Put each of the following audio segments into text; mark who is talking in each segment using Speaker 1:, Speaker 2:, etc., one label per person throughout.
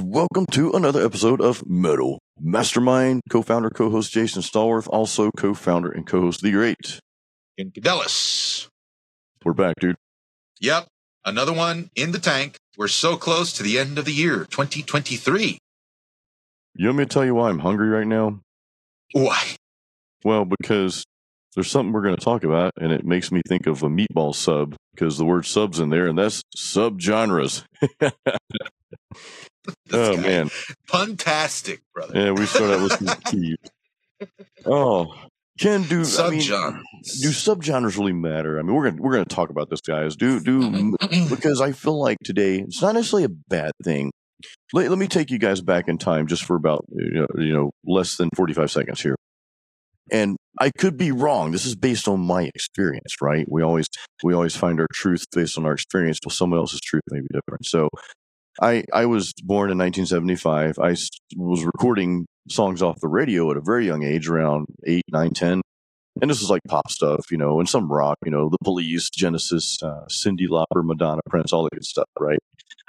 Speaker 1: Welcome to another episode of Metal Mastermind. Co-founder, co-host Jason Stallworth, also co-founder and co-host The Great.
Speaker 2: in Cadellis.
Speaker 1: We're back, dude.
Speaker 2: Yep. Another one in the tank. We're so close to the end of the year, 2023.
Speaker 1: You want me to tell you why I'm hungry right now?
Speaker 2: Why?
Speaker 1: Well, because there's something we're going to talk about, and it makes me think of a meatball sub because the word sub's in there, and that's subgenres. oh
Speaker 2: guy.
Speaker 1: man,
Speaker 2: Puntastic, brother.
Speaker 1: yeah, we start out listening to Keys. Oh, Ken, do I mean, do subgenres really matter? I mean, we're gonna we're gonna talk about this, guys. Do do because I feel like today it's not necessarily a bad thing. Let, let me take you guys back in time just for about you know, you know less than 45 seconds here. And I could be wrong. This is based on my experience, right? We always we always find our truth based on our experience, but someone else's truth may be different. So I I was born in 1975. I was recording songs off the radio at a very young age, around eight, nine, ten. And this was like pop stuff, you know, and some rock, you know, the police, Genesis, uh, Cyndi Lauper, Madonna, Prince, all that good stuff, right?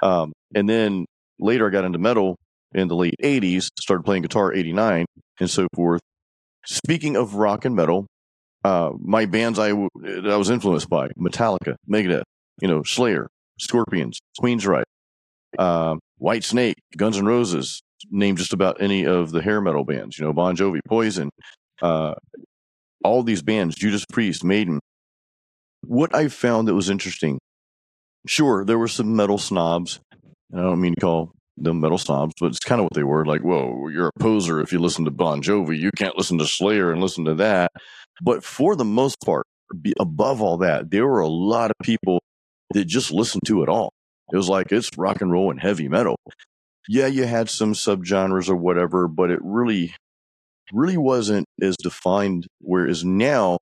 Speaker 1: Um, and then later I got into metal in the late 80s, started playing guitar 89 and so forth. Speaking of rock and metal, uh, my bands I, was influenced by Metallica, Megadeth, you know, Slayer, Scorpions, Queensryche, uh, Whitesnake, Guns N' Roses, name just about any of the hair metal bands, you know, Bon Jovi, Poison, uh, all these bands, Judas Priest, Maiden. What I found that was interesting, sure, there were some metal snobs, and I don't mean to call them metal snobs, but it's kind of what they were. Like, whoa, you're a poser if you listen to Bon Jovi. You can't listen to Slayer and listen to that. But for the most part, above all that, there were a lot of people that just listened to it all. It was like it's rock and roll and heavy metal. Yeah, you had some subgenres or whatever, but it really, really wasn't as defined. Whereas now,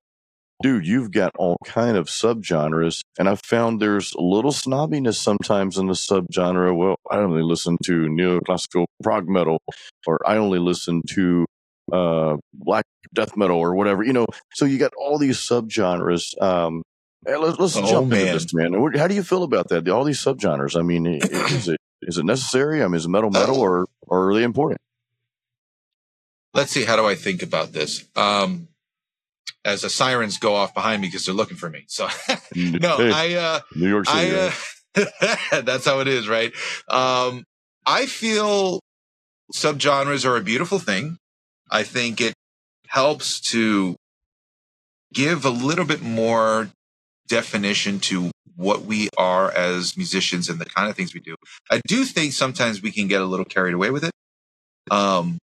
Speaker 1: dude, you've got all kind of subgenres, and I've found there's a little snobbiness sometimes in the subgenre. Well, I only listen to neoclassical prog metal, or I only listen to uh, black death metal or whatever. You know, so you got all these subgenres. Um, hey, let's let's
Speaker 2: Oh,
Speaker 1: jump into this, man. How do you feel about that? All these subgenres. I mean, is it is it necessary? I mean, is metal metal or or are they important?
Speaker 2: Let's see. How do I think about this? Um, as the sirens go off behind me because they're looking for me. So no,
Speaker 1: Hey,
Speaker 2: I, uh,
Speaker 1: New York City.
Speaker 2: I, uh, that's how it is, right? Um, I feel subgenres are a beautiful thing. I think it helps to give a little bit more definition to what we are as musicians and the kind of things we do. I do think sometimes we can get a little carried away with it. Um,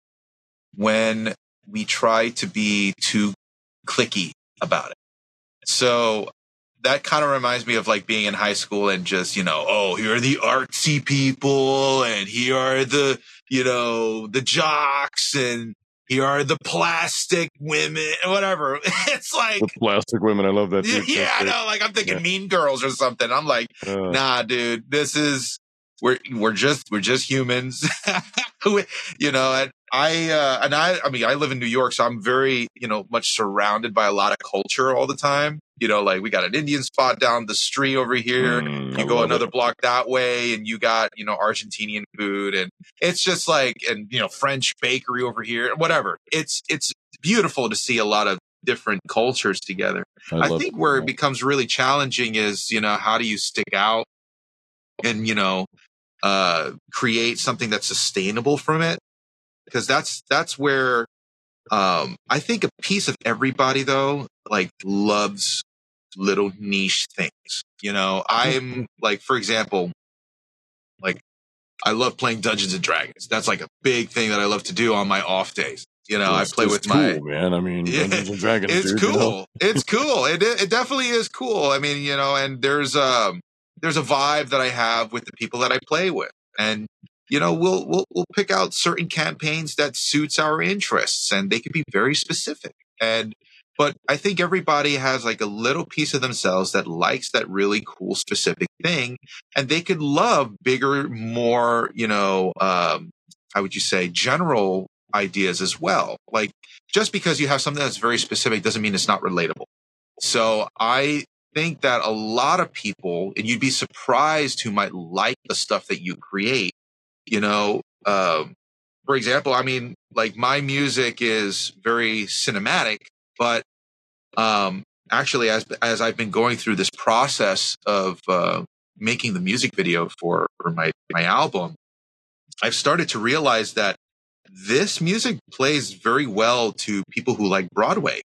Speaker 2: when we try to be too clicky about it. So that kind of reminds me of like being in high school and just, you know, oh, here are the artsy people and here are the, you know, the jocks and here are the plastic women, whatever. It's like,
Speaker 1: the plastic women. I love that.
Speaker 2: yeah,
Speaker 1: dude.
Speaker 2: yeah, I know. Like I'm thinking
Speaker 1: Yeah.
Speaker 2: mean girls or something. I'm like.
Speaker 1: Uh,
Speaker 2: nah, dude, this is, we're, we're just, we're just humans. Who, you know, and I, uh, and I, I mean, I live in New York, so I'm very, you know, much surrounded by a lot of culture all the time. You know, like we got an Indian spot down the street over here.
Speaker 1: mm, I
Speaker 2: you go another
Speaker 1: it.
Speaker 2: block that way and you got, you know, Argentinian food and it's just like, and, you know, French bakery over here, whatever. It's, it's beautiful to see a lot of different cultures together. I,
Speaker 1: love
Speaker 2: think where it becomes really challenging is, you know, how do you stick out and, you know, uh, create something that's sustainable from it? Because that's, that's where, um, I think a piece of everybody though, like loves little niche things. You know, I'm like, for example, like I love playing Dungeons and Dragons. That's like a big thing that I love to do on my off days. You know, I play
Speaker 1: it's
Speaker 2: with my,
Speaker 1: man. I mean,
Speaker 2: Yeah,
Speaker 1: Dungeons and Dragons.
Speaker 2: it's
Speaker 1: dude, you know?
Speaker 2: cool. It's cool. It it definitely is cool. I mean, you know, and there's um there's a vibe that I have with the people that I play with, and you know, we'll we'll we'll pick out certain campaigns that suits our interests, and they can be very specific. And but I think everybody has like a little piece of themselves that likes that really cool specific thing, and they could love bigger, more you know, um, how would you say, general ideas as well. Like just because you have something that's very specific doesn't mean it's not relatable. So I think that a lot of people, and you'd be surprised who might like the stuff that you create, you know, um, for example, I mean, like my music is very cinematic, but um, actually, as as I've been going through this process of uh, making the music video for for my my album, I've started to realize that this music plays very well to people who like Broadway.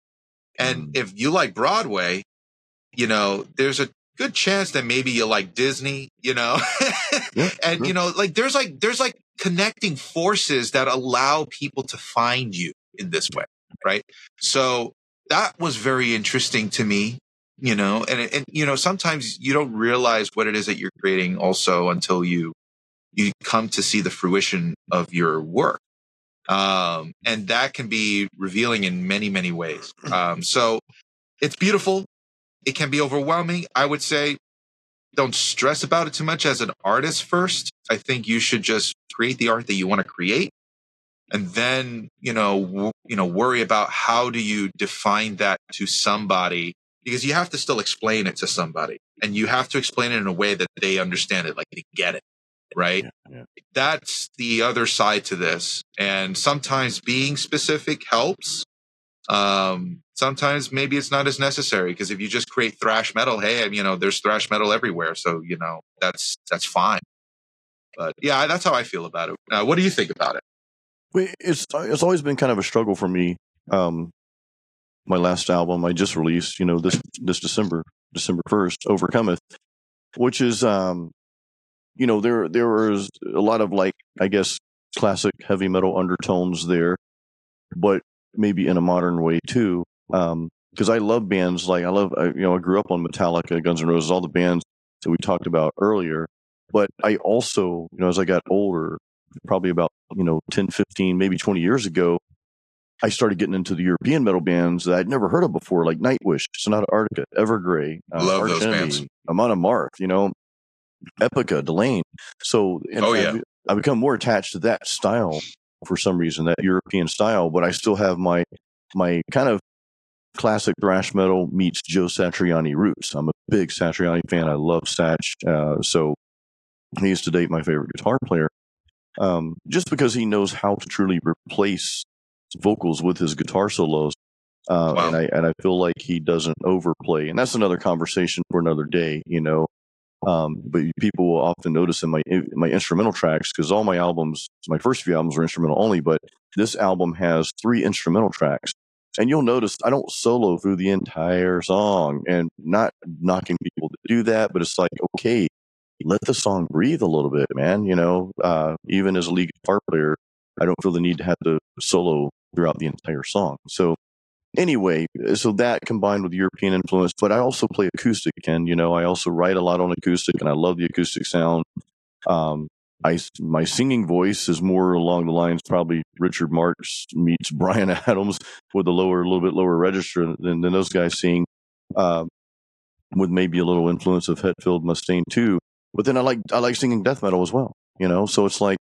Speaker 2: And mm. if you like Broadway, you know, there's a good chance that maybe you like Disney, you know, yeah, and you know, like there's like, there's like connecting forces that allow people to find you in this way. Right. So that was very interesting to me, you know, and, and, you know, sometimes you don't realize what it is that you're creating also until you, you come to see the fruition of your work. Um, and that can be revealing in many, many ways. Um, so it's beautiful. It can be overwhelming. I would say don't stress about it too much as an artist first. I think you should just create the art that you want to create and then, you know, w- you know, worry about how do you define that to somebody because you have to still explain it to somebody and you have to explain it in a way that they understand it, like they get it. Right. Yeah, yeah. That's the other side to this. And sometimes being specific helps. Um, sometimes maybe it's not as necessary because if you just create thrash metal, hey, you know, there's thrash metal everywhere. So, you know, that's, that's fine. But yeah, that's how I feel about it. Uh, what do you think about it?
Speaker 1: It's, it's always been kind of a struggle for me. Um, my last album I just released, you know, this, this December, December 1st, Overcometh, which is, um, you know, there, there was a lot of like, I guess, classic heavy metal undertones there, but maybe in a modern way too. Um, because I love bands like I love, I, you know, I grew up on Metallica, Guns N' Roses, all the bands that we talked about earlier. But I also, you know, as I got older, probably about, you know, 10, 15, maybe 20 years ago, I started getting into the European metal bands that I'd never heard of before, like Nightwish, Sonata Arctica, Evergrey,
Speaker 2: uh, Love Arch those Enemy, bands.
Speaker 1: Amon Amarth, you know, Epica, Delain. So,
Speaker 2: oh, yeah.
Speaker 1: I've, I've become more attached to that style for some reason, that European style, but I still have my, my kind of classic thrash metal meets Joe Satriani roots. I'm a big Satriani fan. I love Satch. Uh, so he used to date my favorite guitar player. Um, just because he knows how to truly replace vocals with his guitar solos. Uh, wow. and I, and I feel like he doesn't overplay. And that's another conversation for another day, you know. Um, but people will often notice in my in my instrumental tracks because all my albums, my first few albums were instrumental only, but this album has three instrumental tracks, and you'll notice I don't solo through the entire song, and not knocking people to do that, but it's like okay, let the song breathe a little bit, man. You know, uh, even as a lead guitar player, I don't feel the need to have to solo throughout the entire song. So anyway, so that combined with European influence, but I also play acoustic, and you know, I also write a lot on acoustic, and I love the acoustic sound. Um, I my singing voice is more along the lines probably Richard Marx meets Bryan Adams with a lower, a little bit lower register than, than those guys sing, uh, with maybe a little influence of Hetfield, Mustaine too. But then I like I like singing death metal as well, you know. So it's like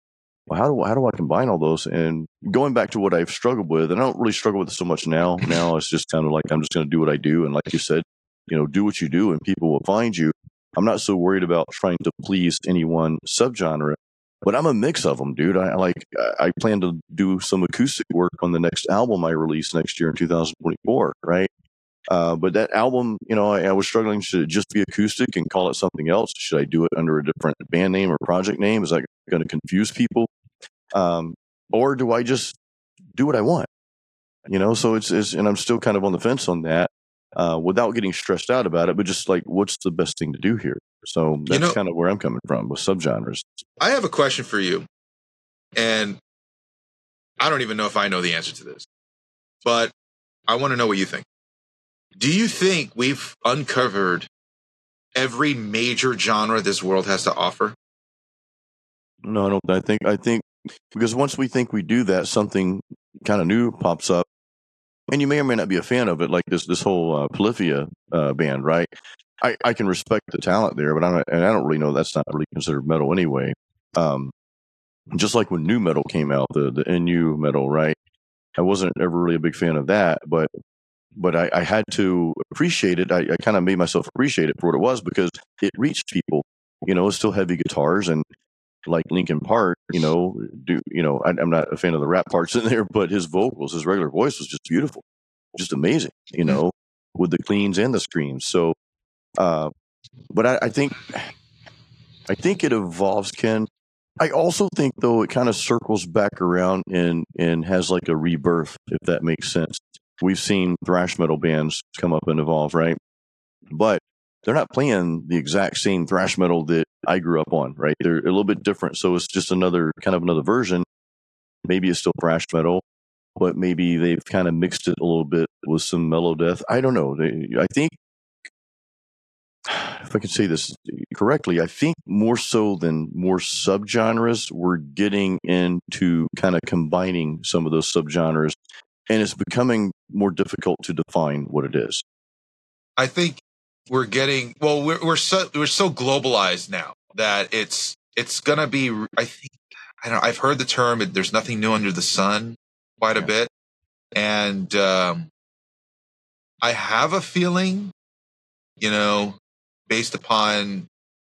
Speaker 1: well, how do how do I combine all those? And going back to what I've struggled with, and I don't really struggle with it so much now. Now it's just kind of like I'm just going to do what I do, and like you said, you know, do what you do, and people will find you. I'm not so worried about trying to please any one subgenre, but I'm a mix of them, dude. I like I plan to do some acoustic work on the next album I release next year in 2024, right? Uh, but that album, you know, I, I, was struggling. Should it just be acoustic and call it something else? Should I do it under a different band name or project name? Is that going to confuse people? Um, or do I just do what I want? You know, so it's, it's and I'm still kind of on the fence on that, uh, without getting stressed out about it, but just like, what's the best thing to do here? So that's you know, kind of where I'm coming from with subgenres.
Speaker 2: I have a question for you, and I don't even know if I know the answer to this, but I want to know what you think. Do you think we've uncovered every major genre this world has to offer?
Speaker 1: No, I don't. I think I think because once we think we do that, something kind of new pops up, and you may or may not be a fan of it, like this this whole uh, Polyphia uh, band, right? I, I can respect the talent there, but I'm and I don't really know that's not really considered metal anyway. Um, just like when nu metal came out, the the NU metal, right? I wasn't ever really a big fan of that, but but I, I had to appreciate it. I, I kind of made myself appreciate it for what it was because it reached people. You know, it's still heavy guitars and like Linkin Park, you know, do you know? I, am not a fan of the rap parts in there, but his vocals, his regular voice was just beautiful, just amazing, you mm-hmm. know, with the cleans and the screams. So, uh, but I, I think, I think it evolves, Ken. I also think though it kind of circles back around and and has like a rebirth, if that makes sense. We've seen thrash metal bands come up and evolve, right? But they're not playing the exact same thrash metal that I grew up on, right? They're a little bit different. So it's just another kind of another version. Maybe it's still thrash metal, but maybe they've kind of mixed it a little bit with some melodeath. I don't know. I think, if I can say this correctly, I think more so than more subgenres, we're getting into kind of combining some of those subgenres, and it's becoming more difficult to define what it is.
Speaker 2: I think we're getting well we're we're so we're so globalized now that it's it's gonna be I think I don't know, I've heard the term there's nothing new under the sun quite a bit. And um, I have a feeling you know based upon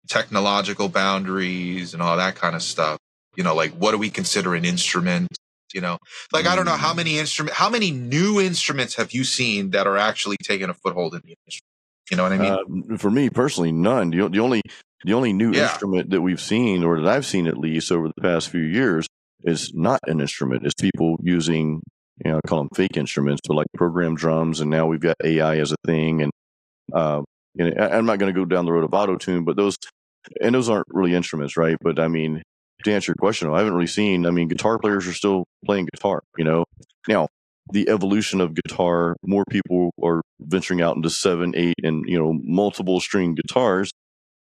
Speaker 2: technological boundaries and all that kind of stuff you know like what do we consider an instrument you know like i don't know how many instrument how many new instruments have you seen that are actually taking a foothold in the industry you know what I mean?
Speaker 1: Uh, for me personally, none. The, the only the only new yeah. instrument that we've seen, or that I've seen at least over the past few years, is not an instrument. It's people using, you know, I call them fake instruments, but like program drums, and now we've got AI as a thing. And uh, you know, I, I'm not going to go down the road of auto tune, but those and those aren't really instruments, right? But I mean, to answer your question, I haven't really seen. I mean, guitar players are still playing guitar. You know, now the evolution of guitar, more people are venturing out into seven, eight, and you know multiple string guitars.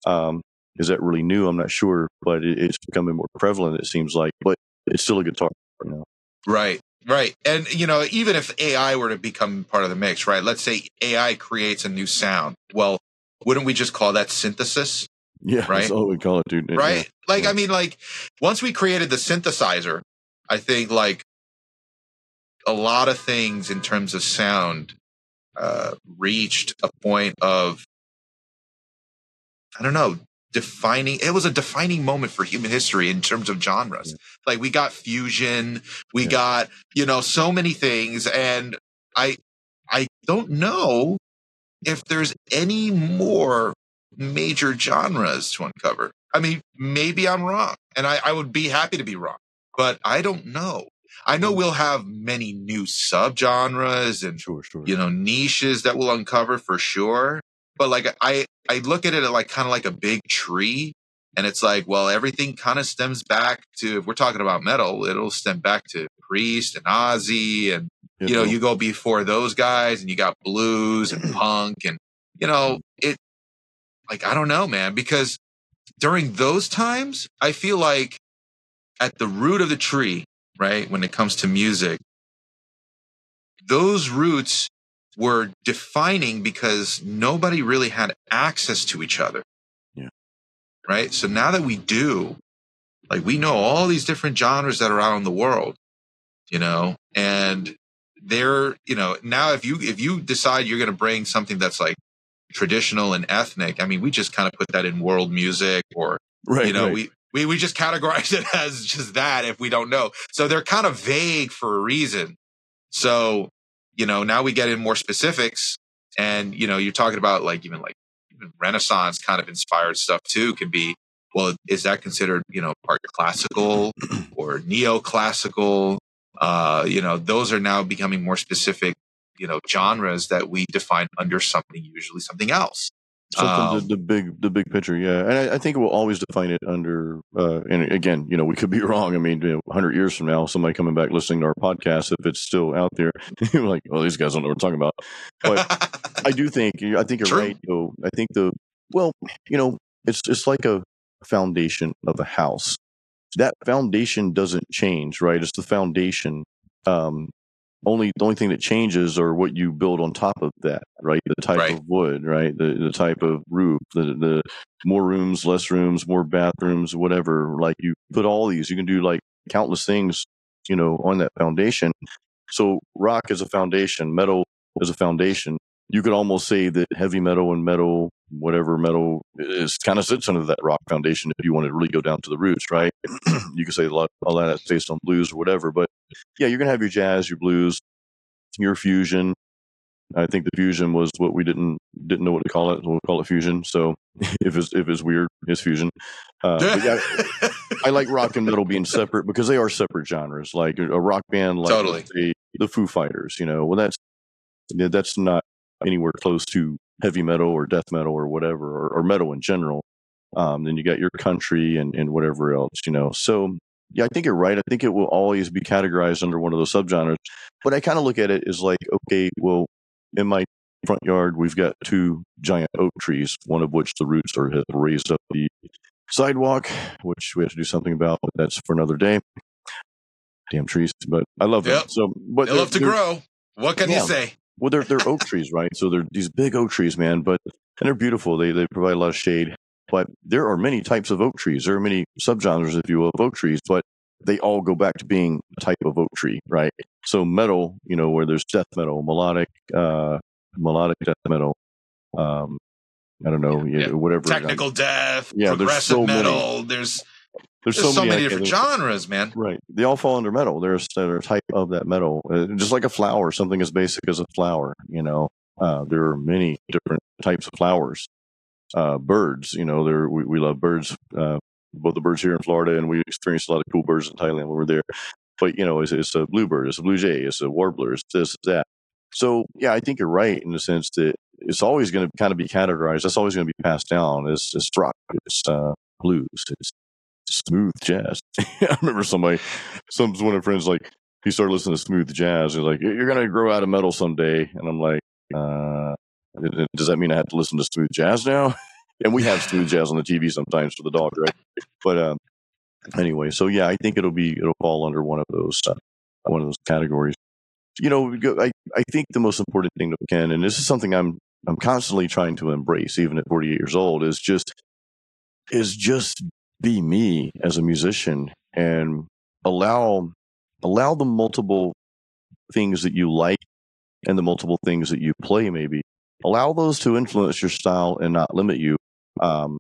Speaker 1: Um, is that really new? I'm not sure, but it, it's becoming more prevalent. It seems like, but it's still a guitar. You know?
Speaker 2: Right, right, and you know, even if AI were to become part of the mix, right? Let's say AI creates a new sound. Well, wouldn't we just call that synthesis?
Speaker 1: Yeah,
Speaker 2: right.
Speaker 1: That's all we call it, dude.
Speaker 2: Right?
Speaker 1: Yeah.
Speaker 2: Like,
Speaker 1: yeah.
Speaker 2: I mean, like once we created the synthesizer, I think like a lot of things in terms of sound uh, reached a point of I don't know defining it was a defining moment for human history in terms of genres yeah. like we got fusion we got you know so many things and i i don't know if there's any more major genres to uncover i mean maybe i'm wrong and i, I would be happy to be wrong but i don't know I know hmm. we'll have many new subgenres and
Speaker 1: sure, sure.
Speaker 2: you know niches that we'll uncover for sure. But like I I look at it like kind of like a big tree, and it's like well everything kind of stems back to if we're talking about metal, it'll stem back to Priest and Ozzy and you know you go before those guys and you got blues and punk and you know it like I don't know man because during those times I feel like at the root of the tree right? When it comes to music, those roots were defining because nobody really had access to each other.
Speaker 1: Yeah.
Speaker 2: Right. So now that we do, like we know all these different genres that are out in the world, you know, and they're, you know, now if you, if you decide you're going to bring something that's like traditional and ethnic, I mean, we just kind of put that in world music or, right, you know, right. we, we, we just categorize it as just that if we don't know. So they're kind of vague for a reason. So, you know, now we get in more specifics and, you know, you're talking about like even like even Renaissance kind of inspired stuff too can be, well, is that considered, you know, part classical or neoclassical? Uh, you know, those are now becoming more specific, you know, genres that we define under something, usually something else.
Speaker 1: Something um, the, the, big the big picture, yeah, and I, I, think we'll always define it under. Uh, and again, you know, we could be wrong. I mean, you know, 100 years from now, somebody coming back listening to our podcast, if it's still out there, you're like, "Well, these guys don't know what we're talking about." But I do think I think you're True. right. Though I think the well, you know, it's it's like a foundation of a house. That foundation doesn't change, right? It's the foundation. Um, only the only thing that changes are what you build on top of that, right? The type right. of wood, right? The the type of roof, the the more rooms, less rooms, more bathrooms, whatever. Like you put all these, you can do like countless things, you know, on that foundation. So rock is a foundation, metal is a foundation. You could almost say that heavy metal and metal whatever metal is kind of sits under that rock foundation. If you want to really go down to the roots, right? you could say a lot, all that's based on blues or whatever. But yeah, you're gonna have your jazz, your blues, your fusion. I think the fusion was what we didn't didn't know what to call it. We'll call it fusion. So if it's if it's weird, it's fusion. Uh, yeah, I like rock and metal being separate because they are separate genres. Like a rock band, like
Speaker 2: Totally.
Speaker 1: the, the Foo Fighters. You know, well that's yeah, that's not anywhere close to heavy metal or death metal or whatever or, or metal in general. Um, then you got your country and and whatever else. You know, so yeah, I think you're right. I think it will always be categorized under one of those subgenres. But I kind of look at it as like, okay, well, in my front yard, we've got two giant oak trees, one of which the roots are have raised up the sidewalk, which we have to do something about, but that's for another day. Damn trees, but I love them.
Speaker 2: Yep.
Speaker 1: So, but
Speaker 2: They love to grow. What can
Speaker 1: Yeah.
Speaker 2: you say?
Speaker 1: Well, they're they're oak trees, right? So they're these big oak trees, man. But and they're beautiful. They they provide a lot of shade. But there are many types of oak trees. There are many subgenres, if you will, of oak trees. But they all go back to being a type of oak tree, right? So metal, you know, where there's death metal, melodic, uh, melodic death metal. Um, I don't know,
Speaker 2: Yeah,
Speaker 1: yeah, whatever.
Speaker 2: Technical death,
Speaker 1: Yeah, there's
Speaker 2: progressive
Speaker 1: so many.
Speaker 2: metal. There's
Speaker 1: There's,
Speaker 2: there's so, many
Speaker 1: out there.
Speaker 2: different genres, man.
Speaker 1: Right. They all fall under metal. There's a type of that metal. Uh, just like a flower, something as basic as a flower, you know. Uh, there are many different types of flowers. Uh, birds, you know, there we, we love birds. Uh, both the birds here in Florida, and we experienced a lot of cool birds in Thailand when we were there. But you know, it's, it's a bluebird, it's a blue jay, it's a warbler, it's this, it's that. So yeah, I think you're right in the sense that it's always going to kind of be categorized. That's always going to be passed down. It's, it's rock, it's uh, blues, it's smooth jazz. I remember somebody, some one of my friends, like he started listening to smooth jazz. He's like, "You're gonna grow out of metal someday," and I'm like, uh, "Does that mean I have to listen to smooth jazz now?" and we have smooth jazz on the TV sometimes for the dog, right? But um, anyway, so yeah, I think it'll be it'll fall under one of those uh, one of those categories. You know, I I think the most important thing we can, and this is something I'm I'm constantly trying to embrace, even at 48 years old, is just is just be me as a musician and allow allow the multiple things that you like and the multiple things that you play maybe. Allow those to influence your style and not limit you. Um,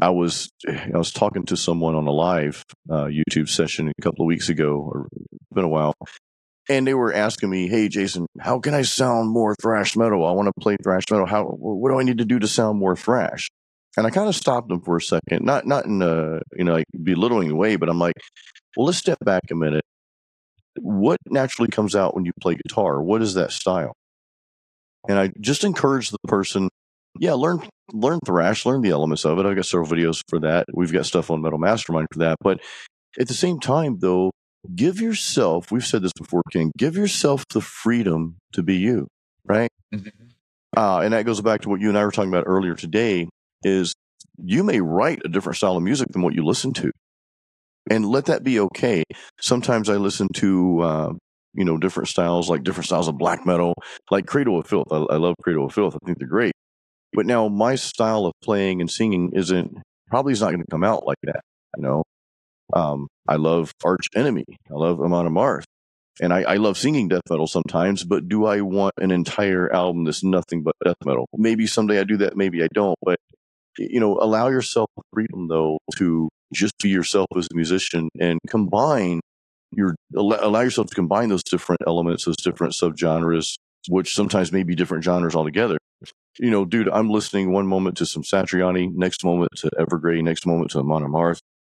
Speaker 1: i was i was talking to someone on a live uh, youtube session a couple of weeks ago or it's been a while and they were asking me hey jason how can i sound more thrash metal? I want to play thrash metal. How what do i need to do to sound more thrash and I kind of stopped them for a second, not not in a you know like belittling way, but I'm like, well, let's step back a minute. What naturally comes out when you play guitar? What is that style? And I just encourage the person, yeah, learn learn thrash, learn the elements of it. I've got several videos for that. We've got stuff on Metal Mastermind for that. But at the same time, though, give yourself. We've said this before, King. Give yourself the freedom to be you, right? Uh, and that goes back to what you and I were talking about earlier today is you may write a different style of music than what you listen to and let that be okay. Sometimes I listen to, uh, you know, different styles, like different styles of black metal, like Cradle of Filth. I, I love Cradle of Filth. I think they're great. But now my style of playing and singing isn't, probably is not going to come out like that. You know, um, I love Arch Enemy. I love Amon Amarth. And I, I love singing death metal sometimes, but do I want an entire album that's nothing but death metal? Maybe someday I do that, maybe I don't. But you know, allow yourself freedom though to just be yourself as a musician and combine your allow yourself to combine those different elements, those different subgenres, which sometimes may be different genres altogether. You know, dude, I'm listening one moment to some Satriani, next moment to Evergrey, next moment to Amon Amarth,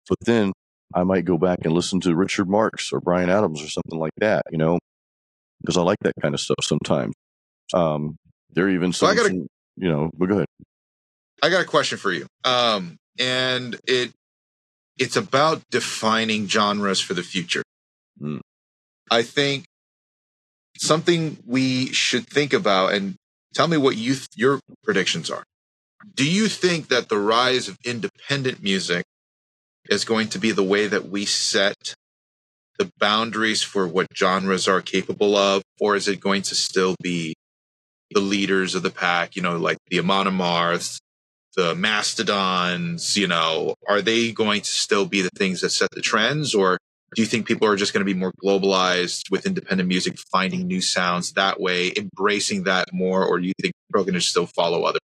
Speaker 1: but then I might go back and listen to Richard Marx or Bryan Adams or something like that. You know, because I like that kind of stuff sometimes. Um, there are even
Speaker 2: So I gotta-
Speaker 1: some- you know, but go ahead.
Speaker 2: I got a question for you. Um, and it it's about defining genres for the future.
Speaker 1: Mm.
Speaker 2: I think something we should think about and tell me what you th- your predictions are. Do you think that the rise of independent music is going to be the way that we set the boundaries for what genres are capable of, or is it going to still be the leaders of the pack? You know, like the Amon Amarths, the Mastodons. You know, are they going to still be the things that set the trends, or do you think people are just going to be more globalized with independent music, finding new sounds that way, embracing that more, or do you think people are going to still follow others?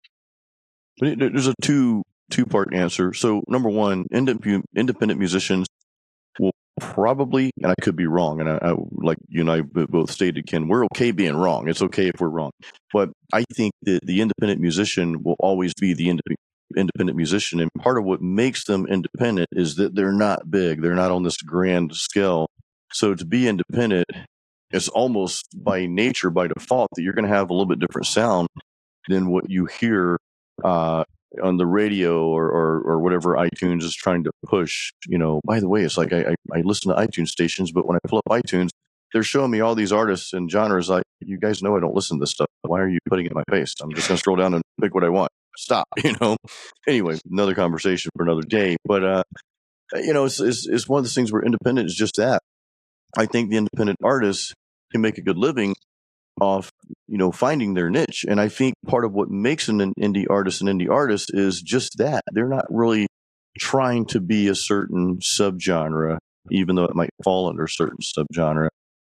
Speaker 1: There's a two two part answer. So number one, independent musicians probably, and I could be wrong, and I, I, like you and I both stated, Ken, we're okay being wrong. It's okay if we're wrong, but I think that the independent musician will always be the independent musician, and part of what makes them independent is that they're not big, they're not on this grand scale. So to be independent, it's almost by nature, by default, that you're going to have a little bit different sound than what you hear uh, on the radio or, or, or whatever iTunes is trying to push. You know, by the way, it's like I, I, I listen to iTunes stations, but when I pull up iTunes, they're showing me all these artists and genres. Like, you guys know I don't listen to this stuff. Why are you putting it in my face? I'm just to scroll down and pick what I want. Stop, you know? Anyway, another conversation for another day. But, uh, you know, it's, it's, it's one of the things where independent is just that. I think the independent artists can make a good living off you know finding their niche. And i think part of what makes an indie artist an indie artist is just that. They're not really trying to be a certain subgenre even though it might fall under a certain subgenre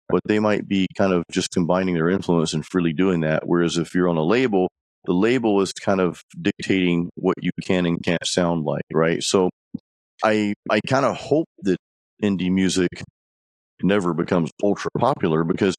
Speaker 1: but they might be kind of just combining their influence and freely doing that. Whereas if you're on a label the label is kind of dictating what you can and can't sound like right? So i i kind of hope that indie music never becomes ultra popular because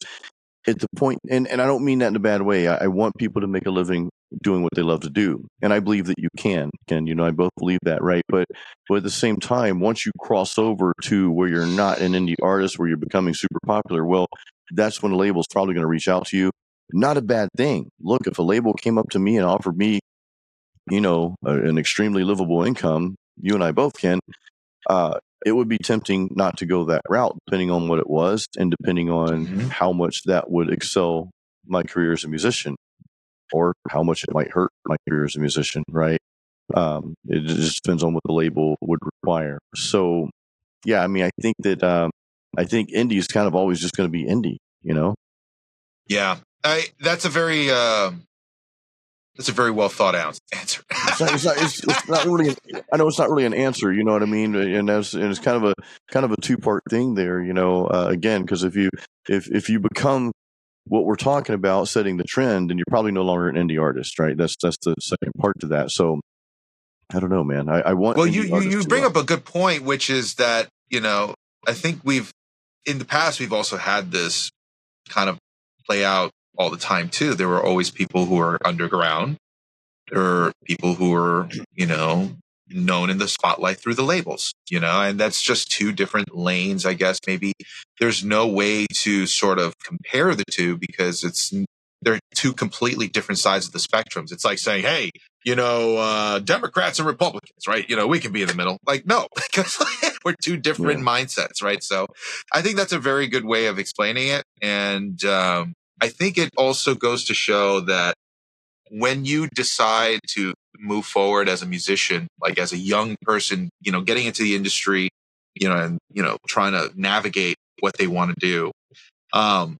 Speaker 1: at the point, and, and I don't mean that in a bad way. I, I, want people to make a living doing what they love to do. And I believe that you can, And, you know, I both believe that, right? But, but at the same time, once you cross over to where you're not an indie artist, where you're becoming super popular, well, that's when a label's probably going to reach out to you. Not a bad thing. Look, if a label came up to me and offered me, you know, a, an extremely livable income, you and I both can, uh, it would be tempting not to go that route, depending on what it was and depending on mm-hmm. how much that would excel my career as a musician or how much it might hurt my career as a musician, right? Um, it just depends on what the label would require. So, yeah, I mean, I think that um, I think indie is kind of always just going to be indie, you know?
Speaker 2: Yeah, I, that's a very uh, that's a very well thought out answer.
Speaker 1: it's, not, it's, not, it's, it's not really. An, I know it's not really an answer. You know what I mean? And that's and it's kind of a kind of a two part thing there. You know, uh, again, because if you if if you become what we're talking about, setting the trend, then you're probably no longer an indie artist, right? That's that's the second part to that. So I don't know, man. I, I want.
Speaker 2: Well, you you, you bring up a good point, which is that you know I think we've in the past we've also had this kind of play out all the time too. There were always people who are underground. Are people who were, you know, known in the spotlight through the labels, you know, and that's just two different lanes, I guess. Maybe there's no way to sort of compare the two because it's they're two completely different sides of the spectrums. It's like saying, hey, you know, uh, Democrats and Republicans, right? You know, we can be in the middle. Like, no, because we're two different yeah. mindsets, right? So I think that's a very good way of explaining it. And, um, I think it also goes to show that when you decide to move forward as a musician, like as a young person, you know, getting into the industry, you know, and, you know, trying to navigate what they want to do. Um,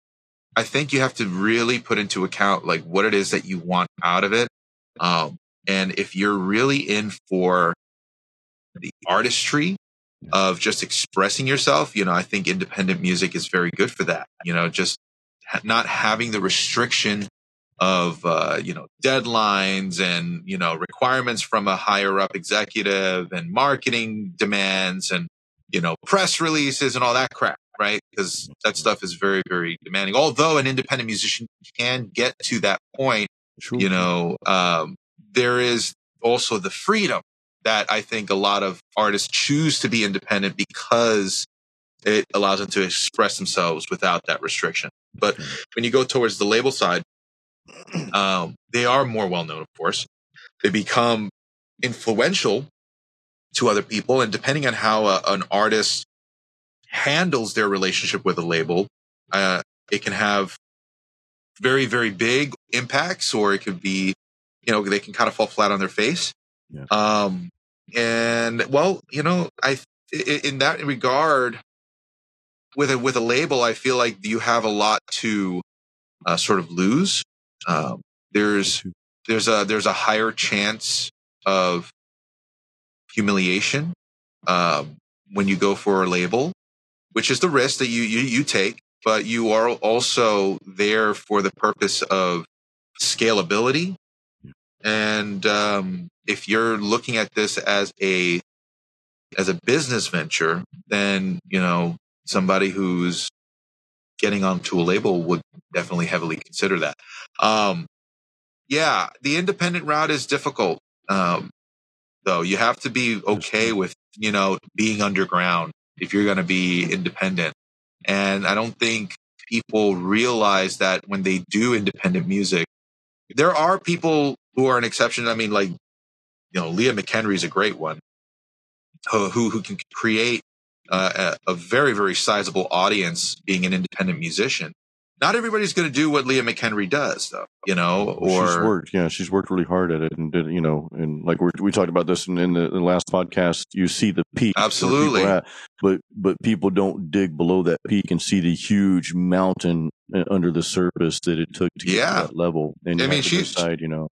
Speaker 2: I think you have to really put into account like what it is that you want out of it. Um, and if you're really in for the artistry of just expressing yourself, you know, I think independent music is very good for that. You know, just not having the restriction of uh, you know deadlines and you know requirements from a higher up executive and marketing demands and you know press releases and all that crap right? Because that stuff is very very demanding. Although an independent musician can get to that point you know um, there is also the freedom that i think a lot of artists choose to be independent because it allows them to express themselves without that restriction but when you go towards the label side, um, they are more well known, of course. They become influential to other people. And depending on how a, an artist handles their relationship with a label, uh, it can have very, very big impacts, or it could be, you know, they can kind of fall flat on their face. Yeah. Um, and well, you know, I, in that regard, with a with a label, I feel like you have a lot to uh, sort of lose. Um, there's there's a there's a higher chance of humiliation um, when you go for a label, which is the risk that you you, you take. But you are also there for the purpose of scalability, and um, if you're looking at this as a as a business venture, then you know somebody who's getting onto a label would definitely heavily consider that. Um, yeah, the independent route is difficult. Um, though you have to be okay with you know being underground if you're going to be independent and i don't think people realize that when they do independent music there are people who are an exception i mean like you know leah mchenry is a great one who who, who can create uh, a, a very very sizable audience being an independent musician not everybody's going to do what Leah McHenry does, though. You know, or
Speaker 1: she's worked. Yeah, she's worked really hard at it, and did you know, and like we we talked about this in, in, the, in the, last podcast. You see the peak,
Speaker 2: absolutely,
Speaker 1: at, but but people don't dig below that peak and see the huge mountain uh, under the surface that it took to yeah. get to that level. And I mean, she's decide, you know,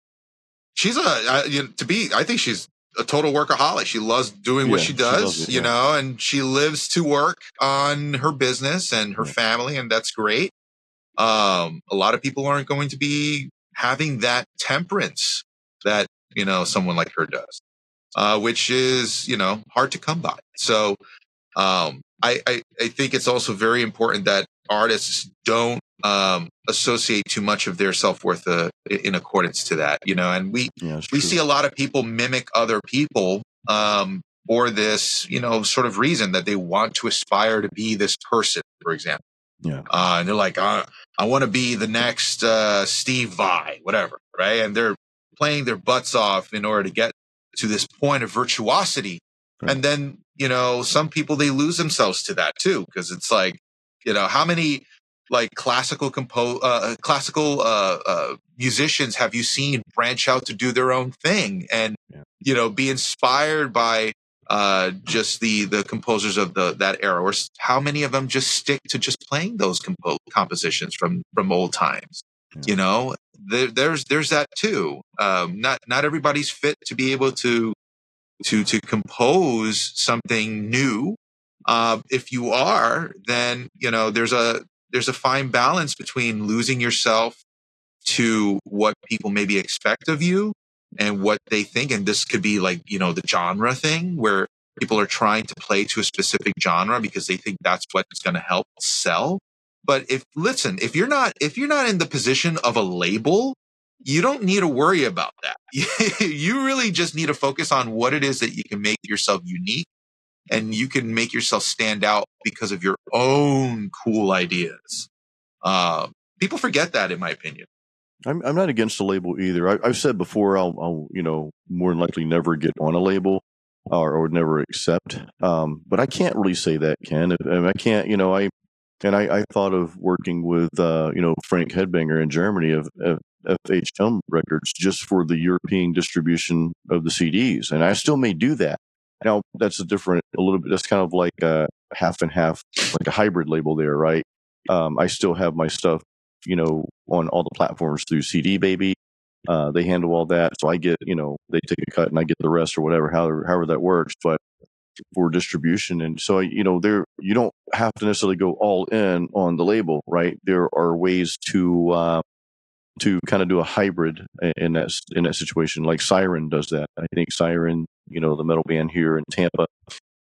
Speaker 2: she's a uh, you know, to be. I think she's a total workaholic. She loves doing what she does, she it, you yeah. know, and she lives to work on her business and her yeah. family, and that's great. Um, a lot of people aren't going to be having that temperance that, you know, someone like her does, uh, which is, you know, hard to come by. So, um, I, I, I think it's also very important that artists don't, um, associate too much of their self-worth, uh, in accordance to that, you know, and we, yeah, we true. see a lot of people mimic other people, um, for this, you know, sort of reason that they want to aspire to be this person, for example.
Speaker 1: Yeah. Uh,
Speaker 2: and they're like, uh, I want to be the next uh, Steve Vai, whatever, right? And they're playing their butts off in order to get to this point of virtuosity. Right. And then, you know, some people, they lose themselves to that too, because it's like, you know, how many like classical compo- uh, uh, classical uh, uh, musicians have you seen branch out to do their own thing and, yeah. you know, be inspired by uh, just the the composers of the that era, or how many of them just stick to just playing those compo- compositions from from old times. Yeah. You know, there, there's there's that too. Um, not not everybody's fit to be able to to to compose something new. Uh, if you are, then you know there's a there's a fine balance between losing yourself to what people maybe expect of you and what they think. And this could be like, you know, the genre thing where people are trying to play to a specific genre because they think that's what's going to help sell. But if, listen, if you're not, if you're not in the position of a label, you don't need to worry about that. you really just need to focus on what it is that you can make yourself unique and you can make yourself stand out because of your own cool ideas. Uh, people forget that, in my opinion.
Speaker 1: I'm I'm not against a label either. I, have said before I'll, I'll you know more than likely never get on a label or, or never accept. Um, but I can't really say that, Ken. I, I can't. You know, I and I, I thought of working with uh, you know Frank Headbanger in Germany of, of FHM Records just for the European distribution of the CDs, and I still may do that. Now that's a different, a little bit. That's kind of like a half and half, like a hybrid label there, right? Um, I still have my stuff you know, on all the platforms through CD Baby. Uh, they handle all that. So I get, you know, they take a cut and I get the rest or whatever, however, however that works. But for distribution. And so, you know, there, you don't have to necessarily go all in on the label, right? There are ways to, uh, to kind of do a hybrid in that, in that situation. Like Siren does that. I think Siren, you know, the metal band here in Tampa,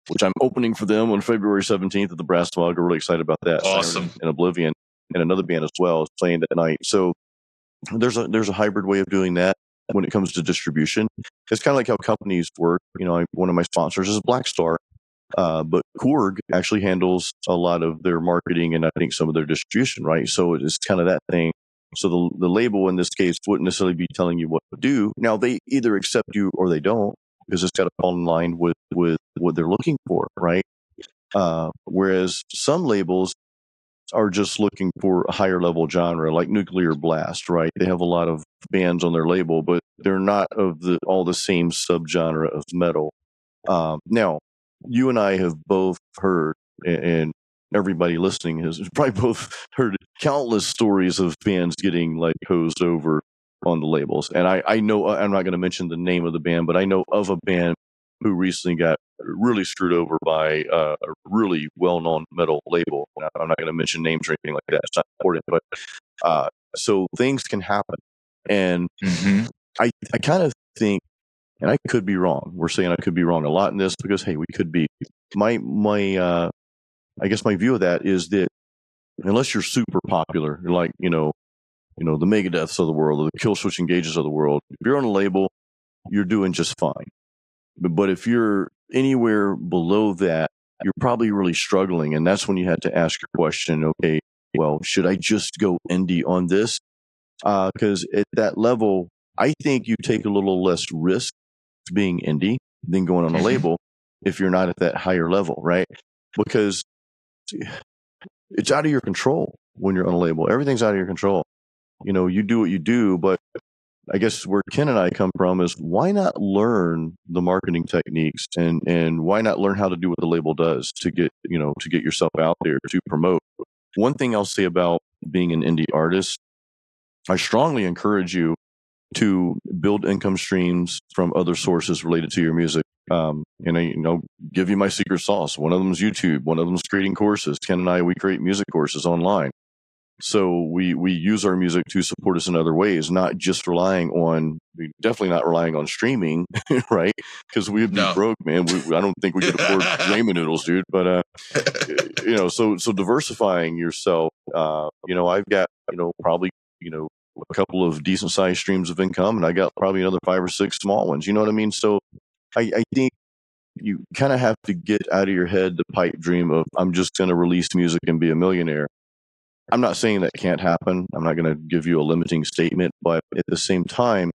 Speaker 1: which I'm opening for them on February 17th at the Brass Fog. I'm really excited about that.
Speaker 2: Awesome.
Speaker 1: And Oblivion and another band as well is playing that night. So there's a there's a hybrid way of doing that when it comes to distribution. It's kind of like how companies work. You know, I, one of my sponsors is Blackstar, uh, but Korg actually handles a lot of their marketing and I think some of their distribution, right? So it's kind of that thing. So the the label in this case wouldn't necessarily be telling you what to do. Now they either accept you or they don't because it's got to fall in line with with what they're looking for, right? Uh, whereas some labels are just looking for a higher level genre like nuclear blast right they have a lot of bands on their label but they're not of the all the same subgenre of metal um, now you and i have both heard and everybody listening has probably both heard countless stories of bands getting like hosed over on the labels and i i know i'm not going to mention the name of the band but i know of a band who recently got really screwed over by uh, a really well-known metal label. I'm not going to mention names or anything like that. It's not important, but uh, so things can happen, and mm-hmm. I I kind of think and I could be wrong. We're saying I could be wrong a lot in this because hey, we could be. My my uh, I guess my view of that is that unless you're super popular, like you know, you know the Megadeths of the world or the Killswitch Engages of the world. If you're on a label, you're doing just fine. But, but if you're anywhere below that, you're probably really struggling, and that's when you had to ask your question. Okay, well, should I just go indie on this? Because uh, at that level, I think you take a little less risk being indie than going on a mm-hmm. label if you're not at that higher level, right? Because it's out of your control when you're on a label. Everything's out of your control. You know, you do what you do, but I guess where Ken and I come from is why not learn the marketing techniques and and why not learn how to do what the label does to get you know to get yourself out there to promote. One thing I'll say about being an indie artist, I strongly encourage you to build income streams from other sources related to your music. Um, and I, you know, give you my secret sauce. One of them is YouTube. One of them is creating courses. Ken and I, we create music courses online. So we, we use our music to support us in other ways, not just relying on, definitely not relying on streaming, right? Because we'd be no. broke, man. We, I don't think we could afford ramen noodles, dude. But, uh, you know, so, so diversifying yourself, uh, you know, I've got, you know, probably, you know, a couple of decent sized streams of income and I got probably another five or six small ones. You know what I mean? So I, I think you kind of have to get out of your head the pipe dream of I'm just going to release music and be a millionaire. I'm not saying that can't happen. I'm not going to give you a limiting statement, but at the same time,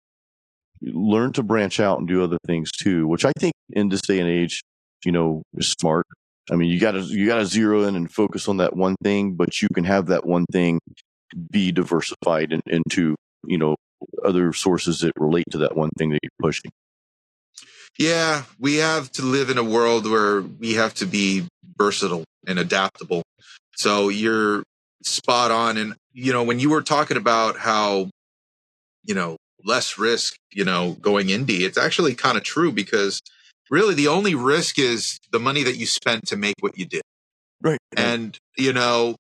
Speaker 1: learn to branch out and do other things too, which I think in this day and age, you know, is smart. I mean, you got to you got to zero in and focus on that one thing, but you can have that one thing be diversified in, into you know other sources that relate to that one thing that you're pushing.
Speaker 2: Yeah, we have to live in a world where we have to be versatile and adaptable. So you're spot on. And, you know, when you were talking about how, you know, less risk, you know, going indie, it's actually kind of true because really the only risk is the money that you spent to make what you did.
Speaker 1: Right.
Speaker 2: And, you know,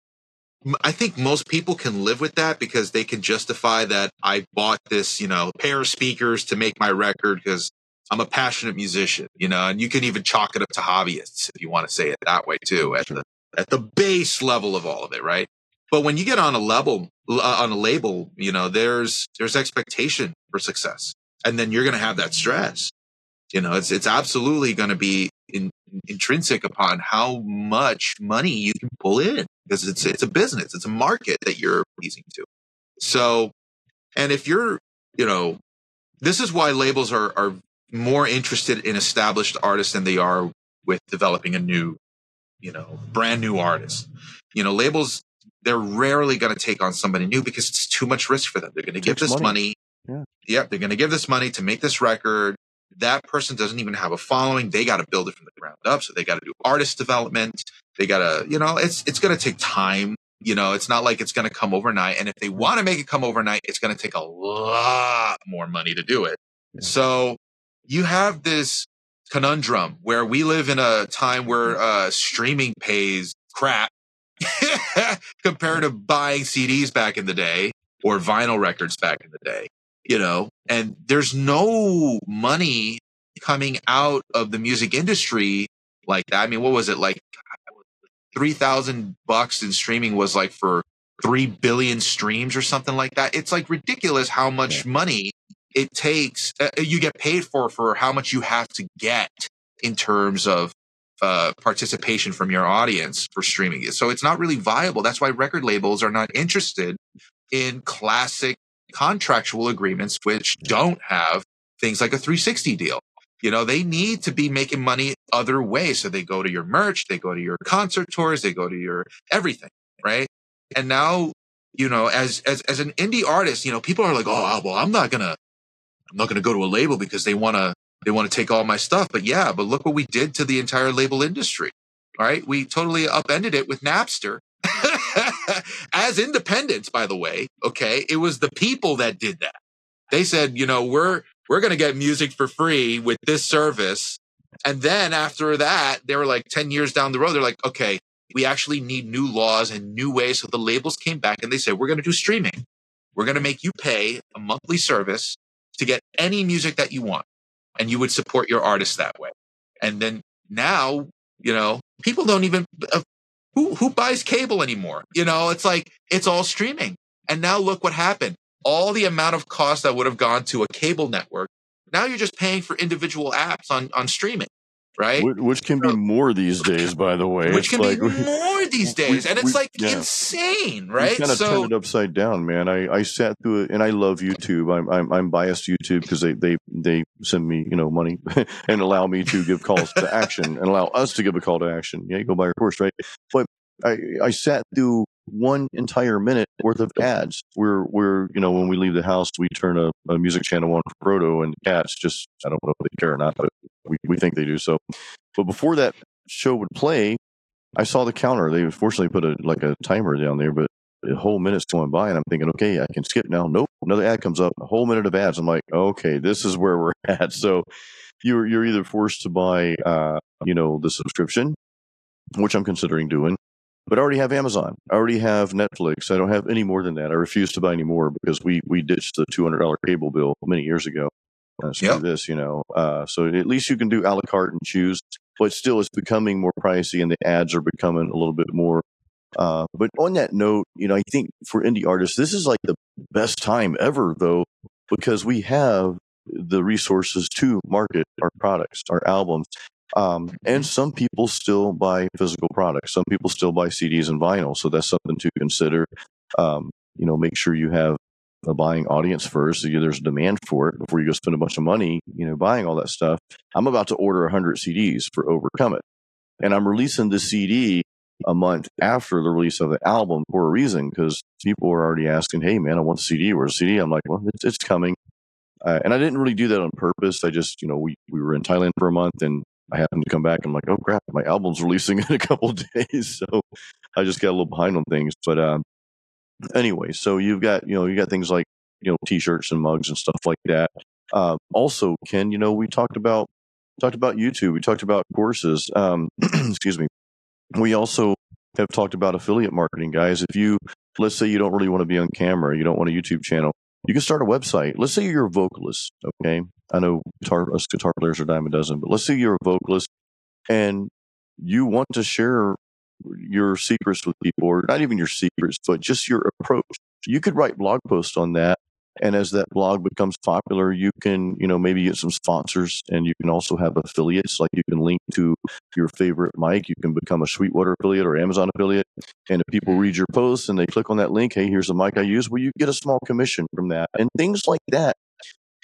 Speaker 2: I think most people can live with that because they can justify that I bought this, you know, pair of speakers to make my record because I'm a passionate musician, you know, and you can even chalk it up to hobbyists if you want to say it that way too, at the at the base level of all of it, right? But when you get on a level uh, on a label, you know, there's there's expectation for success, and then you're going to have that stress. You know, it's it's absolutely going to be in, intrinsic upon how much money you can pull in because it's it's a business, it's a market that you're pleasing to. So, and if you're, you know, this is why labels are are more interested in established artists than they are with developing a new, you know, brand new artist. You know, labels they're rarely going to take on somebody new because it's too much risk for them. They're going to give this money. money yeah. Yep, they're going to give this money to make this record that person doesn't even have a following. They got to build it from the ground up. So they got to do artist development. They got to, you know, it's, it's going to take time. You know, it's not like it's going to come overnight. And if they want to make it come overnight, it's going to take a lot more money to do it. Yeah. So you have this conundrum where we live in a time where uh, streaming pays crap compared to buying CDs back in the day or vinyl records back in the day you know, and there's no money coming out of the music industry like that. I mean, what was it like? 3000 bucks in streaming was like for 3 billion streams or something like that. It's like ridiculous how much money it takes. Uh, you get paid for, for how much you have to get in terms of uh, participation from your audience for streaming it. So it's not really viable. That's why record labels are not interested in classic contractual agreements which don't have things like a 360 deal. You know, they need to be making money other ways. So they go to your merch, they go to your concert tours, they go to your everything, right? And now, you know, as as as an indie artist, you know, people are like, "Oh, well, I'm not to I'm not to go to a label because they want to they want to take all my stuff." But yeah, but look what we did to the entire label industry. All right? We totally upended it with Napster as independents, by the way, okay, it was the people that did that. They said, you know, we're we're going to get music for free with this service. And then after that, they were like 10 years down the road, they're like, okay, we actually need new laws and new ways. So the labels came back and they said, we're going to do streaming. We're going to make you pay a monthly service to get any music that you want. And you would support your artist that way. And then now, you know, people don't even uh, who who buys cable anymore? You know, it's like it's all streaming. And now look what happened. All the amount of cost that would have gone to a cable network, now you're just paying for individual apps on on streaming right?
Speaker 1: Which, can be more these days, by the way.
Speaker 2: Which it's can like, be more these days, we, and it's we, like yeah. insane, right?
Speaker 1: Kind of so, turn it upside down, man. I, I sat through it, and I love YouTube. I'm I'm, I'm biased YouTube because they, they they send me you know money and allow me to give calls to action and allow us to give a call to action. Yeah, you go buy your course, right? But I I sat through one entire minute worth of ads. We're we're you know when we leave the house, we turn a, a music channel on for Proto, and cats just I don't know if they care or not, but we we think they do. So, but before that show would play, I saw the counter. They fortunately put a like a timer down there, but a whole minute's going by, and I'm thinking, okay, I can skip now. Nope, another ad comes up, a whole minute of ads. I'm like, okay, this is where we're at. So, you're you're either forced to buy, uh, you know, the subscription, which I'm considering doing, but I already have Amazon. I already have Netflix. I don't have any more than that. I refuse to buy any more because we we ditched the two hundred dollar cable bill many years ago. Uh, yep. this, you know. Uh, so at least you can do a la carte and choose, but still it's becoming more pricey and the ads are becoming a little bit more. Uh, but on that note, you know, I think for indie artists, this is like the best time ever, though, because we have the resources to market our products, our albums. Um, and some people still buy physical products. Some people still buy CDs and vinyl. So that's something to consider. Um, you know, make sure you have a buying audience first. There's demand for it before you go spend a bunch of money, you know, buying all that stuff. I'm about to order 100 CDs for Overcome It. And I'm releasing the CD a month after the release of the album for a reason because people are already asking, hey, man, I want the CD. Where's the CD? I'm like, well, it's, it's coming. Uh, and I didn't really do that on purpose. I just, you know, we, we were in Thailand for a month and I happened to come back. I'm like, oh crap, my album's releasing in a couple days, so I just got a little behind on things. But um, anyway, so you've got you know you got things like you know t-shirts and mugs and stuff like that. Uh, also, Ken, you know we talked about talked about YouTube. We talked about courses. Um, excuse me. We also have talked about affiliate marketing, guys. If you let's say you don't really want to be on camera, you don't want a YouTube channel, you can start a website. Let's say you're a vocalist. Okay. I know guitar, us guitar players are dime a dozen, but let's say you're a vocalist and you want to share your secrets with people, or not even your secrets, but just your approach. You could write blog posts on that and as that blog becomes popular, you can, you know, maybe get some sponsors and you can also have affiliates. Like you can link to your favorite mic. You can become a Sweetwater affiliate or Amazon affiliate. And if people read your posts and they click on that link, hey, here's the mic I use, well, you get a small commission from that. And things like that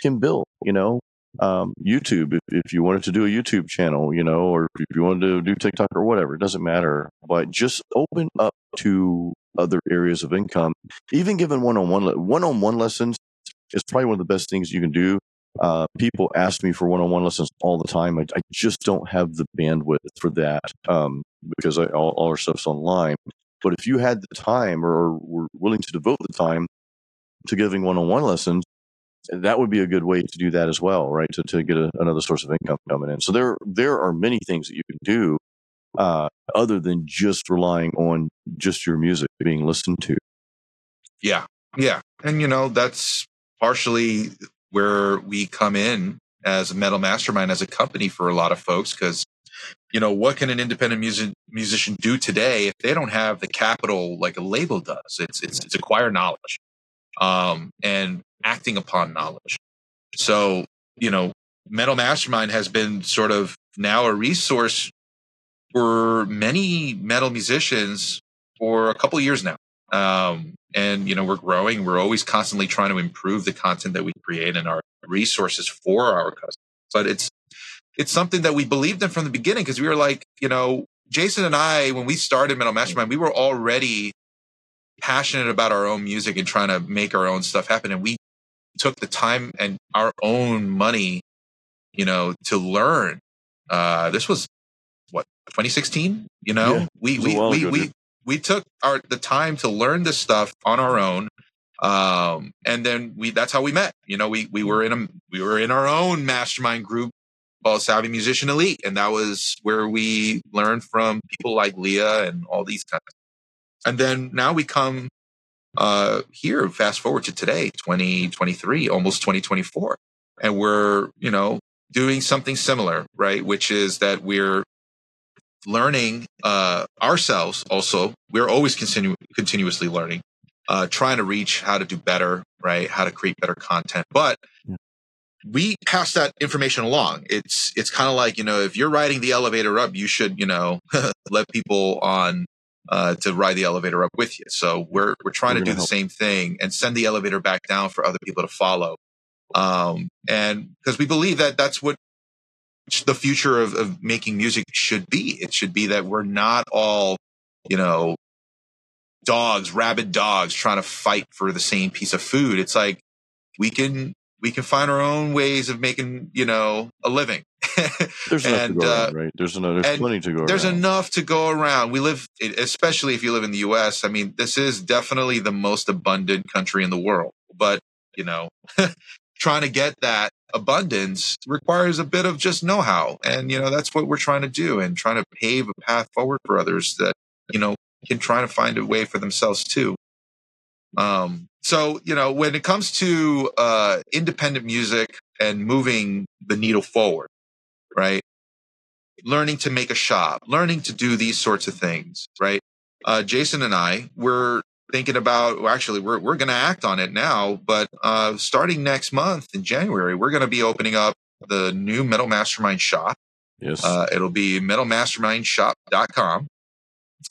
Speaker 1: can build, you know. Um, YouTube, if, if you wanted to do a YouTube channel, you know, or if you wanted to do TikTok or whatever, it doesn't matter. But just open up to other areas of income. Even given one-on-one one-on-one lessons is probably one of the best things you can do. Uh, people ask me for one-on-one lessons all the time. I, I just don't have the bandwidth for that um, because I, all, all, our stuff's online. But if you had the time or were willing to devote the time to giving one-on-one lessons, that would be a good way to do that as well, right? To to get a, another source of income coming in. So there there are many things that you can do uh, other than just relying on just your music being listened to.
Speaker 2: Yeah, yeah, and you know that's partially where we come in as a metal mastermind as a company for a lot of folks because you know what can an independent music musician do today if they don't have the capital like a label does it's it's, it's acquire knowledge um, and acting upon knowledge so you know metal mastermind has been sort of now a resource for many metal musicians for a couple years now um, and, you know, we're growing. We're always constantly trying to improve the content that we create and our resources for our customers. But it's, it's something that we believed in from the beginning because we were like, you know, Jason and I, when we started Metal Mastermind, we were already passionate about our own music and trying to make our own stuff happen. And we took the time and our own money, you know, to learn. Uh, this was 2016. You know, yeah, we we we, we we took our the time to learn this stuff on our own um, and then we that's how we met you know we we were in a we were in our own mastermind group called savvy musician elite and that was where we learned from people like leah and all these guys and then now we come uh here fast forward to today 2023 almost 2024 and we're you know doing something similar, right? Which is that we're learning uh, ourselves also. We're always continu- continuously learning, uh, trying to reach how to do better, right? How to create better content. But yeah. we pass that information along. It's, it's kind of like, you know, if you're riding the elevator up, you should, you know, let people on uh, to ride the elevator up with you. So we're we're trying we're to do the same thing and send the elevator back down for other people to follow. Um, and because we believe that that's what the future of, of making music should be. It should be that we're not all, you know, dogs, rabid dogs trying to fight for the same piece of food. It's like we can we can find our own ways of making, you know, a living.
Speaker 1: there's enough and, to go uh, around, right? There's enough, there's plenty to go
Speaker 2: There's
Speaker 1: around.
Speaker 2: enough to go around. We live, especially if you live in the U.S. I mean, this is definitely the most abundant country in the world. But you know, trying to get that abundance requires a bit of just know-how, and you know that's what we're trying to do, and trying to pave a path forward for others that you know can try to find a way for themselves too. Um, so, you know, when it comes to uh, independent music and moving the needle forward, right? Learning to make a shop, learning to do these sorts of things, right? Uh, Jason and I, we're thinking about, well, actually, we're, we're going to act on it now, but uh, starting next month in January, we're going to be opening up the new Metal Mastermind shop.
Speaker 1: Yes.
Speaker 2: Uh, it'll be metalmastermindshop.com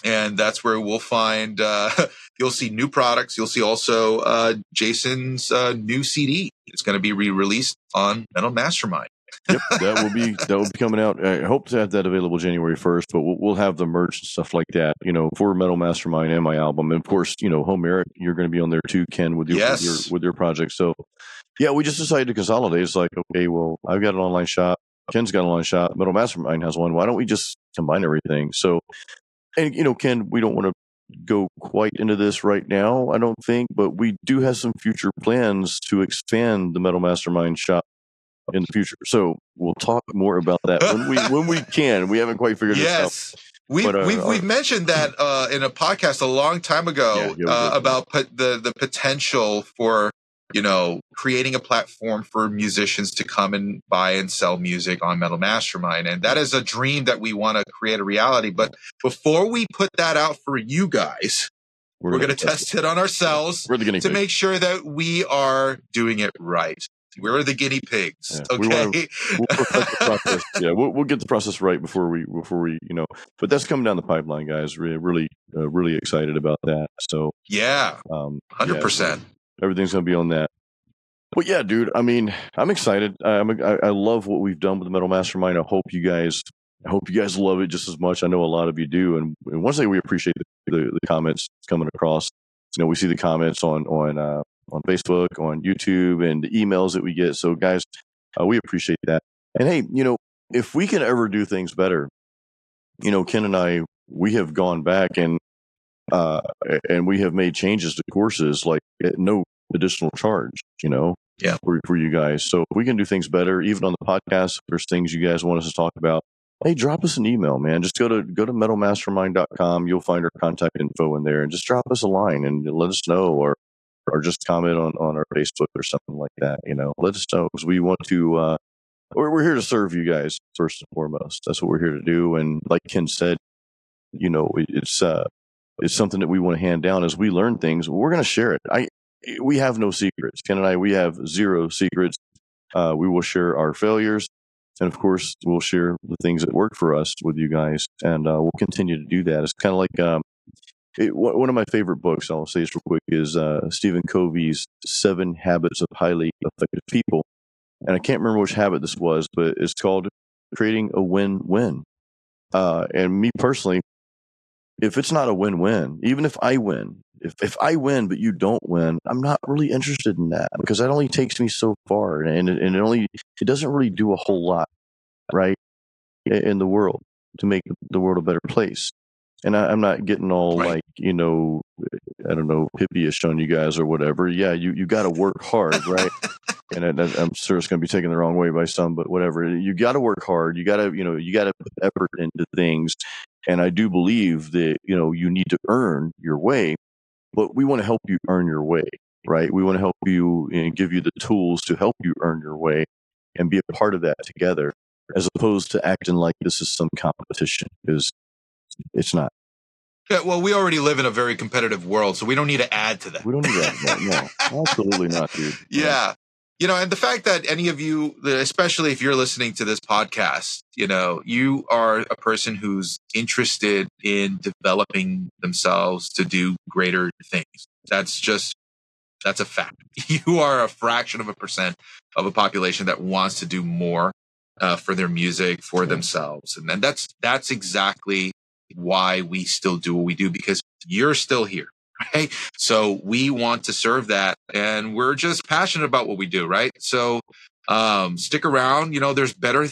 Speaker 2: and that's where we'll find uh, you'll see new products you'll see also uh, jason's uh, new cd it's going to be re-released on metal mastermind
Speaker 1: yep that will be that will be coming out. I hope to have that available january 1st but we'll, we'll have the merch and stuff like that you know for metal mastermind and my album. And of course you know Home Homeric you're going to be on there too ken with your, yes. with your with your project. So yeah we just decided to consolidate. It's like okay well i've got an online shop. Ken's got an online shop. Metal mastermind has one. Why don't we just combine everything? So and you know, Ken, we don't want to go quite into this right now, I don't think, but we do have some future plans to expand the Metal Mastermind shop in the future. So we'll talk more about that when we when we can. We haven't quite figured
Speaker 2: yes.
Speaker 1: this out.
Speaker 2: We've, uh, we've, we've mentioned that uh, in a podcast a long time ago yeah, uh, about the, the potential for you know, creating a platform for musicians to come and buy and sell music on Metal Mastermind. And that is a dream that we want to create a reality. But before we put that out for you guys, we're, we're going to test it on ourselves to make sure that we are doing it right. We're the guinea pigs. Yeah, okay. We wanna,
Speaker 1: we'll yeah, we'll, we'll, get the process right before we, before we, you know, but that's coming down the pipeline, guys. We're really, uh, really excited about that. So,
Speaker 2: yeah, um, 100%. Yeah,
Speaker 1: everything's going to be on that. But yeah, dude, I mean, I'm excited. I'm, I, I love what we've done with the Metal Mastermind. I hope you guys, I hope you guys love it just as much. I know a lot of you do. And, and one thing we appreciate the, the, the, comments coming across. You know, we see the comments on on uh, on Facebook, on YouTube, and the emails that we get. So, guys, uh, we appreciate that. And hey, you know, if we can ever do things better, you know, Ken and I, we have gone back and uh, and we have made changes to courses like at no additional charge, you know,
Speaker 2: yeah,
Speaker 1: for, for you guys. So if we can do things better, even on the podcast, if there's things you guys want us to talk about, hey, drop us an email, man. Just go to go to metalmastermind.com. You'll find our contact info in there and just drop us a line and let us know or or just comment on, on our Facebook or something like that. You know, let us know because we want to uh we're, we're here to serve you guys first and foremost. That's what we're here to do. And like Ken said, you know, it's uh is something that we want to hand down as we learn things. We're going to share it. I we have no secrets. Ken and I, we have zero secrets. Uh, we will share our failures, and of course, we'll share the things that work for us with you guys, and uh, we'll continue to do that. It's kind of like um, it, one of my favorite books. I'll say this real quick is uh, Stephen Covey's Seven Habits of Highly Effective People, and I can't remember which habit this was, but it's called creating a win-win. Uh, and me personally, if it's not a win-win, even if I win, if, if I win but you don't win, I'm not really interested in that because that only takes me so far, and and it only it doesn't really do a whole lot, right, in the world to make the world a better place. And I, am not getting all right. like you know, I don't know, hippie-ish on you guys or whatever. Yeah, you you got to work hard, right? and I, I'm sure it's going to be taken the wrong way by some, but whatever. You got to work hard. You got to you know you got to put effort into things and I do believe that, you know, you need to earn your way, but we want to help you earn your way, right? We want to help you and give you the tools to help you earn your way. and be a part of that together, as opposed to acting like this is some competition. Because it's not.
Speaker 2: Yeah, well, we already live in a very competitive world, so we don't need to add to that.
Speaker 1: We don't need to that. No, no absolutely not, dude.
Speaker 2: Yeah. You know, and the fact that any of you, especially if you're listening to this podcast, you know, you are a person who's interested in developing themselves to do greater things. That's just, that's a fact. You are a fraction of a percent of a population that wants to do more uh, for their music, for themselves. And, and that's, that's exactly why we still do what we do because you're still here. Right. So we want to serve that and we're just passionate about what we do. Right. So, um, stick around. You know, there's better,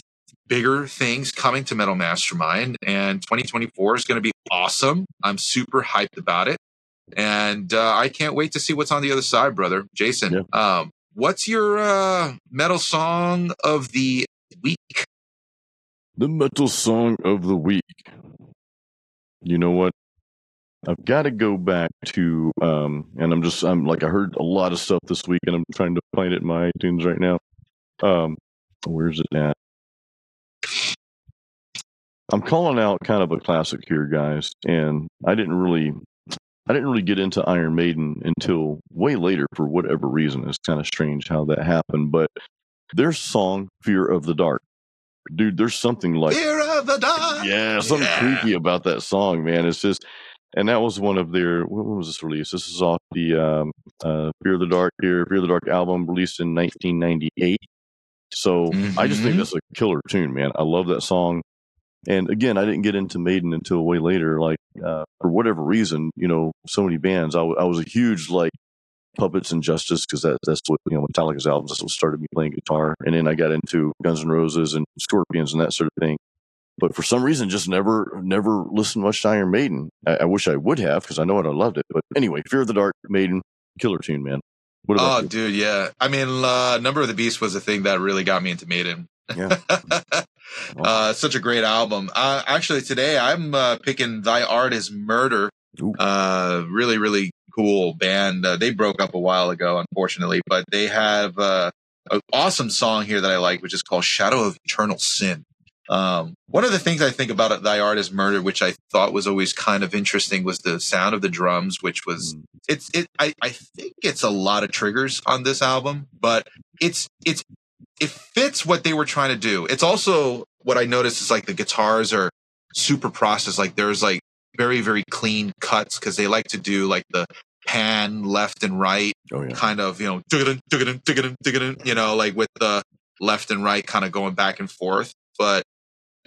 Speaker 2: bigger things coming to Metal Mastermind and 2024 is going to be awesome. I'm super hyped about it. And, uh, I can't wait to see what's on the other side, brother. Jason, yeah. um, what's your, uh, metal song of the week?
Speaker 1: The metal song of the week you know what? I've got to go back to, um, and I'm just, I'm like, I heard a lot of stuff this week and I'm trying to find it in my iTunes right now. Um, where's it at? I'm calling out kind of a classic here, guys. And I didn't really, I didn't really get into Iron Maiden until way later for whatever reason. It's kind of strange how that happened, but their song, Fear of the Dark, dude, there's something like
Speaker 2: Fear of the Dark.
Speaker 1: Yeah, something yeah. creepy about that song, man. It's just, and that was one of their. When was this released? This is off the um, uh, Fear of the Dark here, Fear of the Dark album released in 1998. So mm-hmm. I just think mm-hmm. that's a killer tune, man. I love that song. And again, I didn't get into Maiden until way later. Like uh, for whatever reason, you know, so many bands. I, w- I was a huge like Puppets and Justice because that, that's what you know Metallica's albums. That's what started me playing guitar, and then I got into Guns N' Roses and Scorpions and that sort of thing. But for some reason, just never never listened much to Iron Maiden. I, I wish I would have because I know it. I loved it. But anyway, Fear of the Dark, Maiden, killer tune, man.
Speaker 2: oh, you? dude, yeah. I mean, uh, Number of the Beast was the thing that really got me into Maiden. Yeah. uh, such a great album. Uh, actually, today I'm uh, picking Thy Art is Murder. Uh, really, really cool band. Uh, they broke up a while ago, unfortunately, but they have uh, an awesome song here that I like, which is called Shadow of Eternal Sin. Um, one of the things I think about Thy Art is Murder, which I thought was always kind of interesting, was the sound of the drums, which was mm. it's it. I, I think it's a lot of triggers on this album, but it's it's it fits what they were trying to do. It's also what I noticed is like the guitars are super processed. Like there's like very very clean cuts because they like to do like the pan left and right, oh, yeah. kind of, you know, you know, like with the left and right kind of going back and forth. But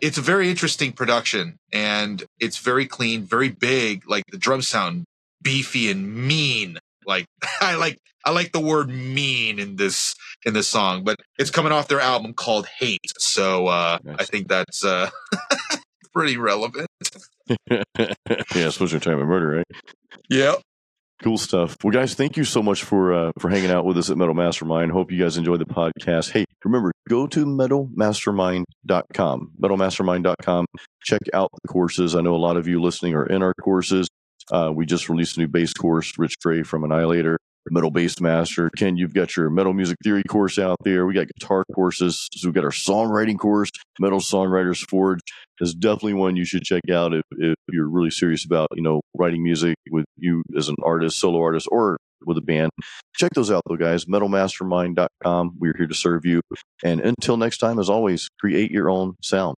Speaker 2: it's a very interesting production and it's very clean, very big. Like the drums sound beefy and mean. Like I like, I like the word mean in this, in this song, but it's coming off their album called Hate. So, uh, nice. I think that's, uh, pretty relevant.
Speaker 1: yeah, especially time of murder, right?
Speaker 2: Yep.
Speaker 1: Cool stuff. Well, guys, thank you so much for uh, for hanging out with us at Metal Mastermind. Hope you guys enjoy the podcast. Hey, remember, go to metalmastermind.com, metalmastermind.com. Check out the courses. I know a lot of you listening are in our courses. Uh, we just released a new bass course, Rich Gray from Annihilator, Metal Bass Master. Ken, you've got your Metal Music Theory course out there. We got guitar courses. So we've got our songwriting course, Metal Songwriters Forge is definitely one you should check out if, if you're really serious about, you know, writing music with you as an artist, solo artist, or with a band. Check those out though, guys. Metalmastermind.com. We're here to serve you. And until next time, as always, create your own sound.